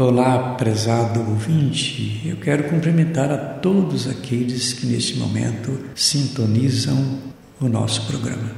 Olá, prezado ouvinte. Eu quero cumprimentar a todos aqueles que neste momento sintonizam o nosso programa.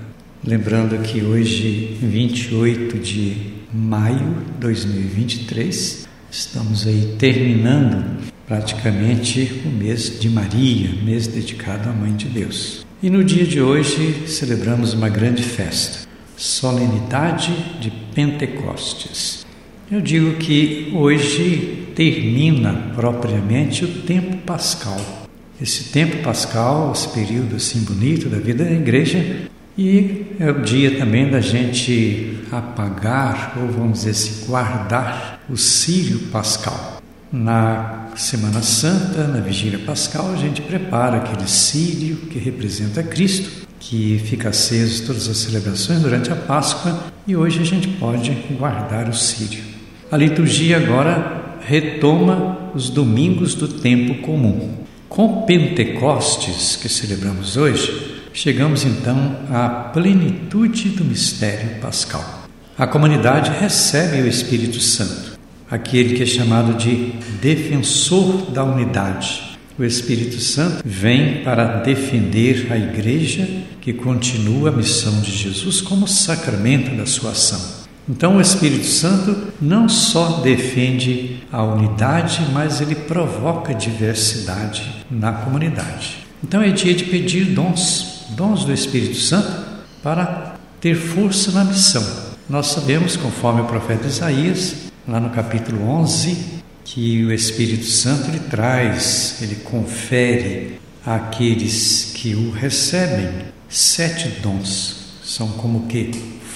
Lembrando que hoje, 28 de maio de 2023, estamos aí terminando praticamente o mês de Maria, mês dedicado à Mãe de Deus. E no dia de hoje celebramos uma grande festa, solenidade de Pentecostes. Eu digo que hoje termina propriamente o tempo pascal. Esse tempo pascal, esse período assim bonito da vida da igreja, e é o dia também da gente apagar, ou vamos dizer assim, guardar o círio pascal. Na Semana Santa, na Vigília Pascal, a gente prepara aquele círio que representa Cristo, que fica aceso todas as celebrações durante a Páscoa, e hoje a gente pode guardar o círio. A liturgia agora retoma os domingos do tempo comum. Com Pentecostes, que celebramos hoje, chegamos então à plenitude do mistério pascal. A comunidade recebe o Espírito Santo, aquele que é chamado de defensor da unidade. O Espírito Santo vem para defender a igreja que continua a missão de Jesus como sacramento da sua ação. Então, o Espírito Santo não só defende a unidade, mas ele provoca diversidade na comunidade. Então, é dia de pedir dons, dons do Espírito Santo, para ter força na missão. Nós sabemos, conforme o profeta Isaías, lá no capítulo 11, que o Espírito Santo ele traz, ele confere àqueles que o recebem sete dons. São como que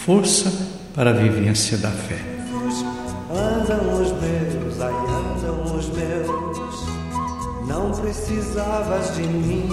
força para a vivência da fé. Andam os meus, ai andam os meus, não precisavas de mim,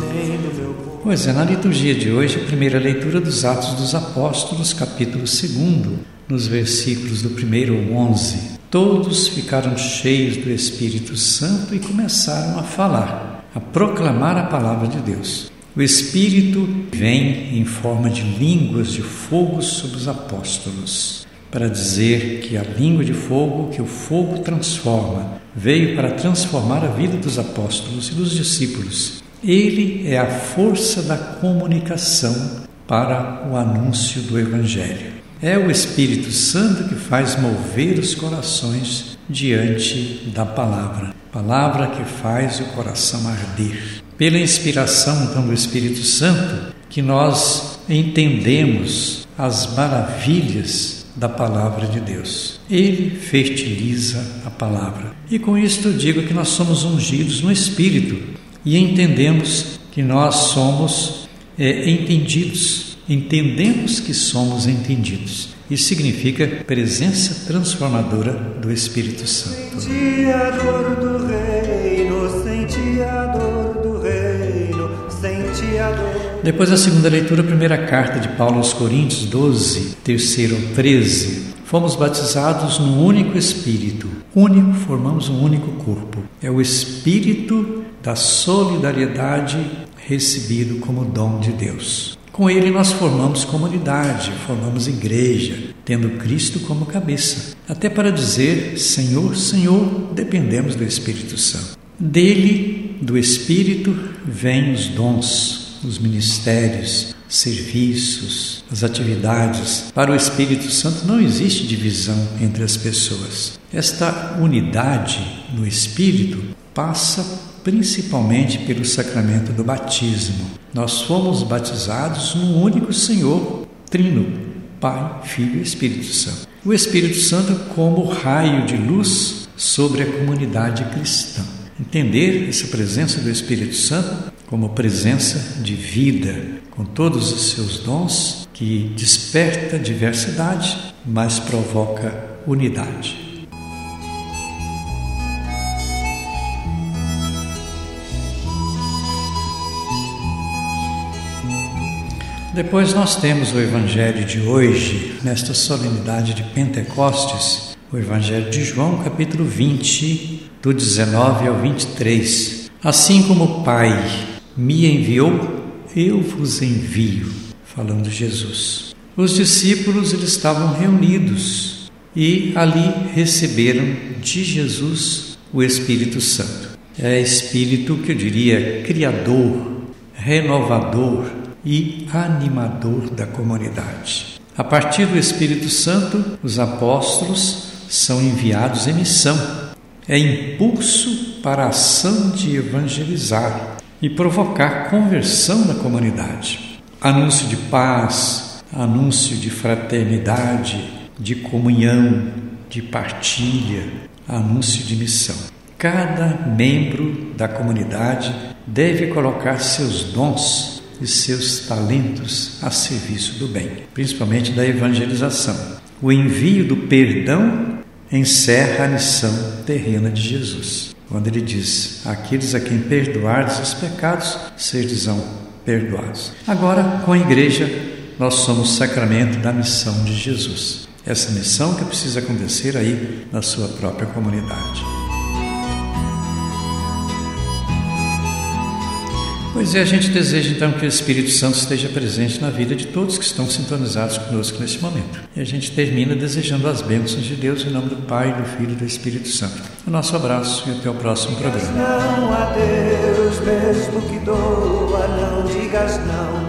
nem do meu corpo. Pois é, na liturgia de hoje, a primeira leitura dos Atos dos Apóstolos, capítulo 2, nos versículos do 1 ao 11. Todos ficaram cheios do Espírito Santo e começaram a falar, a proclamar a palavra de Deus. O Espírito vem em forma de línguas de fogo sobre os apóstolos, para dizer que a língua de fogo, que o fogo transforma, veio para transformar a vida dos apóstolos e dos discípulos. Ele é a força da comunicação para o anúncio do Evangelho. É o Espírito Santo que faz mover os corações diante da palavra, palavra que faz o coração arder pela inspiração então do Espírito Santo, que nós entendemos as maravilhas da palavra de Deus. Ele fertiliza a palavra. E com isto eu digo que nós somos ungidos no Espírito e entendemos que nós somos é, entendidos, entendemos que somos entendidos. Isso significa presença transformadora do Espírito Santo. Depois a segunda leitura, a primeira carta de Paulo aos Coríntios 12, terceiro 13. Fomos batizados num único Espírito, único, formamos um único corpo. É o Espírito da solidariedade recebido como dom de Deus. Com ele nós formamos comunidade, formamos igreja, tendo Cristo como cabeça. Até para dizer Senhor, Senhor, dependemos do Espírito Santo. Dele, do Espírito, vêm os dons, os ministérios, serviços, as atividades. Para o Espírito Santo não existe divisão entre as pessoas. Esta unidade no Espírito passa principalmente pelo sacramento do batismo. Nós fomos batizados num único Senhor, Trino, Pai, Filho e Espírito Santo. O Espírito Santo como raio de luz sobre a comunidade cristã. Entender essa presença do Espírito Santo como presença de vida, com todos os seus dons, que desperta diversidade, mas provoca unidade. Depois nós temos o Evangelho de hoje, nesta solenidade de Pentecostes, o Evangelho de João, capítulo 20, do 19 ao 23. Assim como o Pai me enviou, eu vos envio, falando Jesus. Os discípulos eles estavam reunidos e ali receberam de Jesus o Espírito Santo. É espírito que eu diria criador, renovador e animador da comunidade. A partir do Espírito Santo, os apóstolos são enviados em missão. É impulso para a ação de evangelizar e provocar conversão na comunidade. Anúncio de paz, anúncio de fraternidade, de comunhão, de partilha, anúncio de missão. Cada membro da comunidade deve colocar seus dons e seus talentos a serviço do bem, principalmente da evangelização. O envio do perdão encerra a missão terrena de Jesus quando ele diz: Aqueles a quem perdoardes os pecados, sejam perdoados. Agora, com a igreja, nós somos sacramento da missão de Jesus. Essa missão que precisa acontecer aí na sua própria comunidade. Pois é, a gente deseja então que o Espírito Santo esteja presente na vida de todos que estão sintonizados conosco nesse momento. E a gente termina desejando as bênçãos de Deus em nome do Pai, do Filho e do Espírito Santo. O nosso abraço e até o próximo programa. Não a Deus, mesmo que doa, não digas não.